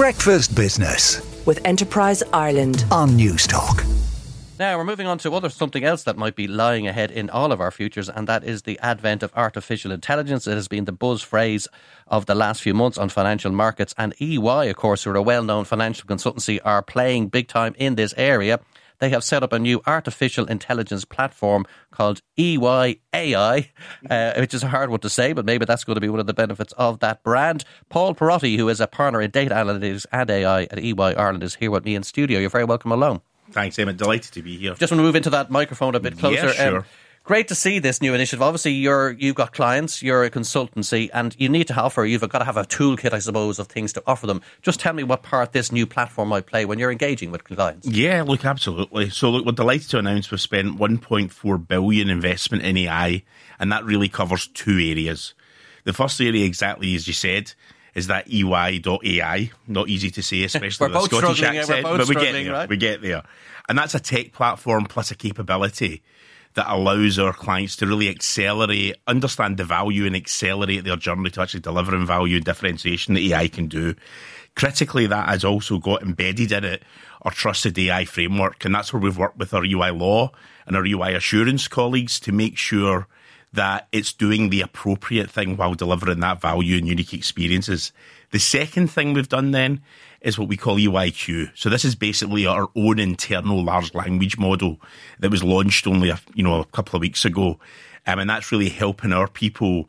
Breakfast Business with Enterprise Ireland. on Newstalk. Now we're moving on to other something else that might be lying ahead in all of our futures, and that is the advent of artificial intelligence. It has been the buzz phrase of the last few months on financial markets, and EY, of course, who are a well-known financial consultancy, are playing big time in this area. They have set up a new artificial intelligence platform called EY AI, uh, which is a hard one to say, but maybe that's going to be one of the benefits of that brand. Paul Pierotti, who is a partner in data analytics and AI at EY Ireland, is here with me in studio. You're very welcome along. Thanks, Emmet. Delighted to be here. Just want to move into that microphone a bit closer. Um, Yeah, sure. Great to see this new initiative. Obviously, you're you've got clients, you're a consultancy, and you need to offer. You've got to have a toolkit, I suppose, of things to offer them. Just tell me what part this new platform might play when you're engaging with clients. Yeah, look, absolutely. So, look, we're delighted to announce we've spent 1.4 billion investment in AI, and that really covers two areas. The first area, exactly as you said, is that EY.ai. Not easy to say, especially with a Scottish struggling, yeah, accent, but we get there. right? We get there, and that's a tech platform plus a capability that allows our clients to really accelerate, understand the value, and accelerate their journey to actually delivering value and differentiation that AI can do. Critically, that has also got embedded in it our trusted AI framework, and that's where we've worked with our EY law and our EY assurance colleagues to make sure that it's doing the appropriate thing while delivering that value and unique experiences. The second thing we've done then is what we call EYQ. So this is basically our own internal large language model that was launched only a, you know a couple of weeks ago, um, and that's really helping our people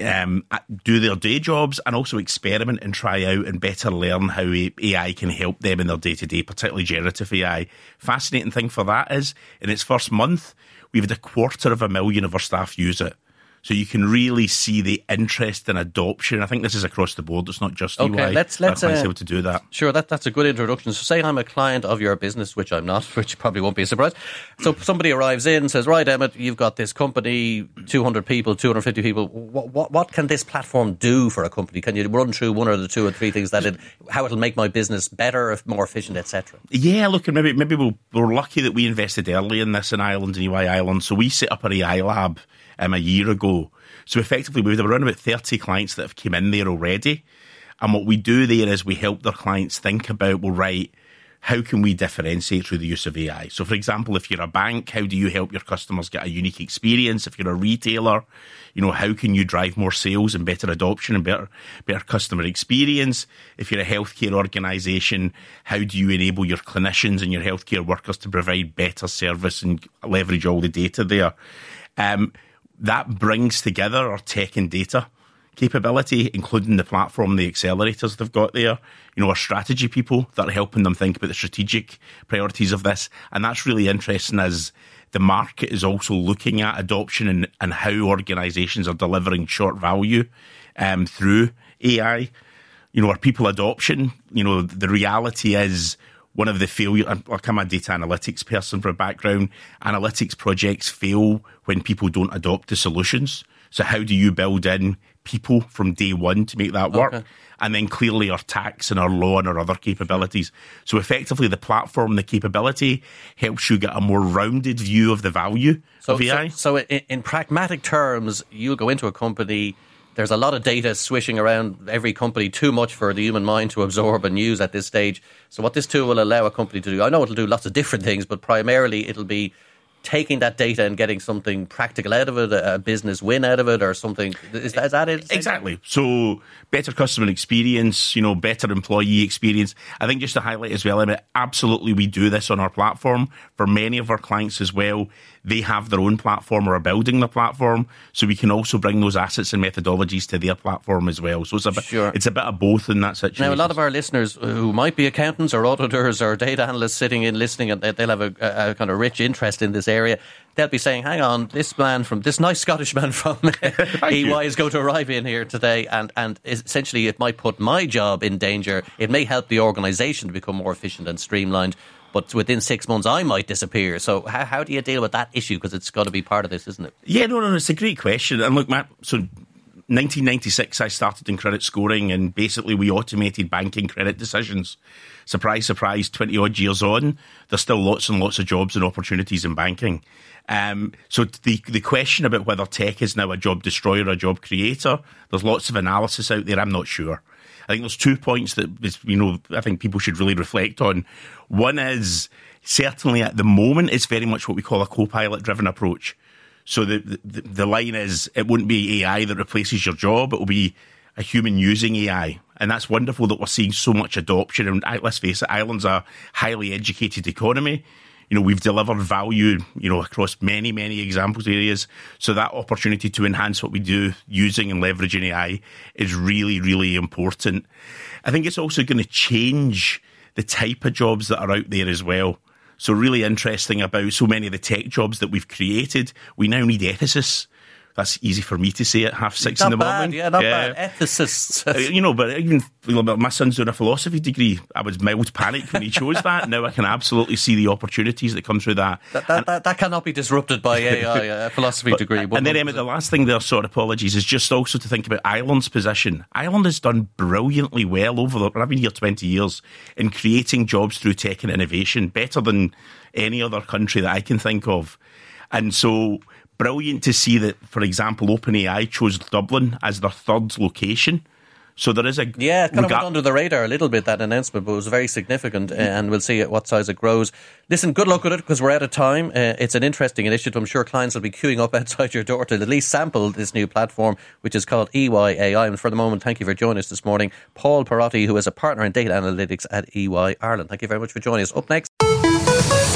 um, do their day jobs and also experiment and try out and better learn how AI can help them in their day to day, particularly generative AI. Fascinating thing for that is in its first month, we've had a quarter of a million of our staff use it. So you can really see the interest and adoption. I think this is across the board. It's not just Okay, EY. let's- let's, uh, able to do that. Sure, that, that's a good introduction. So, say I'm a client of your business, which I'm not, which probably won't be a surprise. So, somebody arrives in says, Right, Emmet, you've got this company, 200 people, 250 people. What, what, what can this platform do for a company? Can you run through one or the two or three things that it, how it'll make my business better, if more efficient, etc.? Yeah, look, and maybe maybe we'll, we're lucky that we invested early in this in Ireland and EY Ireland. So we set up our AI lab um, a year ago. So effectively, we've around about thirty clients that have come in there already. And what we do there is we help their clients think about, well, right, how can we differentiate through the use of AI? So, for example, if you're a bank, how do you help your customers get a unique experience? If you're a retailer, you know, how can you drive more sales and better adoption and better, better customer experience? If you're a healthcare organization, how do you enable your clinicians and your healthcare workers to provide better service and leverage all the data there? Um, that brings together our tech and data capability, including the platform, the accelerators they've got there, you know, our strategy people that are helping them think about the strategic priorities of this. And that's really interesting as the market is also looking at adoption and, and how organizations are delivering short value um, through AI. You know, our people adoption, you know, the reality is one of the failure. Like I'm a data analytics person for a background. Analytics projects fail when people don't adopt the solutions. So how do you build in people from day one to make that work? Okay. And then clearly our tax and our law and our other capabilities. So effectively the platform, the capability helps you get a more rounded view of the value So, of AI. so, so in, in pragmatic terms, you'll go into a company. There's a lot of data swishing around every company, too much for the human mind to absorb and use at this stage. So, what this tool will allow a company to do, I know it'll do lots of different things, but primarily it'll be taking that data and getting something practical out of it, a, business win out of it, or something. Is that, is that it? Exactly. So better customer experience, you know, better employee experience. I think just to highlight as well, Emmet, absolutely we do this on our platform. For many of our clients as well, they have their own platform or are building the platform. So we can also bring those assets and methodologies to their platform as well. So it's a bit, Sure. it's a bit of both in that situation. Now, a lot of our listeners who might be accountants or auditors or data analysts sitting in listening, and they- they'll have a, a kind of rich interest in this area. They'll be saying, "Hang on, this man from this nice Scottish man from EY you. is going to arrive in here today, and and essentially it might put my job in danger. It may help the organisation to become more efficient and streamlined." But within six months, I might disappear. So, how, how do you deal with that issue? Because it's got to be part of this, isn't it? Yeah, no, no, it's a great question. And look, Matt, so 1996, I started in credit scoring, and basically we automated banking credit decisions. Surprise, surprise, 20 odd years on, there's still lots and lots of jobs and opportunities in banking. Um, so the the question about whether tech is now a job destroyer or a job creator, there's lots of analysis out there. I'm not sure. I think there's two points that you know I think people should really reflect on. One is certainly at the moment it's very much what we call a co-pilot driven approach. So the, the the line is it wouldn't be AI that replaces your job; it will be a human using AI. And that's wonderful that we're seeing so much adoption. And let's face it, Ireland's a highly educated economy. You know, we've delivered value, you know, across many, many examples areas. So that opportunity to enhance what we do using and leveraging AI is really, really important. I think it's also going to change the type of jobs that are out there as well. So really interesting about so many of the tech jobs that we've created. We now need ethicists that's easy for me to say at half six not in the bad, morning. Yeah, not yeah. bad. Ethicists. Uh, you know, but even my son's doing a philosophy degree. I was mild panic when he chose that. Now I can absolutely see the opportunities that come through that. That, that, that, that cannot be disrupted by AI, a philosophy but, degree. And then, Emmet, the last thing there, sort of apologies, is just also to think about Ireland's position. Ireland has done brilliantly well over the, I've been here 20 years, in creating jobs through tech and innovation, better than any other country that I can think of. And so brilliant to see that, for example, OpenAI chose Dublin as their third location. So there is a yeah, it kind of went under the radar a little bit that announcement, but it was very significant, uh, and we'll see at what size it grows. Listen, good luck with it because we're out of time. Uh, it's an interesting initiative. I'm sure clients will be queuing up outside your door to at least sample this new platform, which is called EY.ai. And for the moment, thank you for joining us this morning, Paul Pierotti, who is a partner in data analytics at EY Ireland. Thank you very much for joining us. Up next.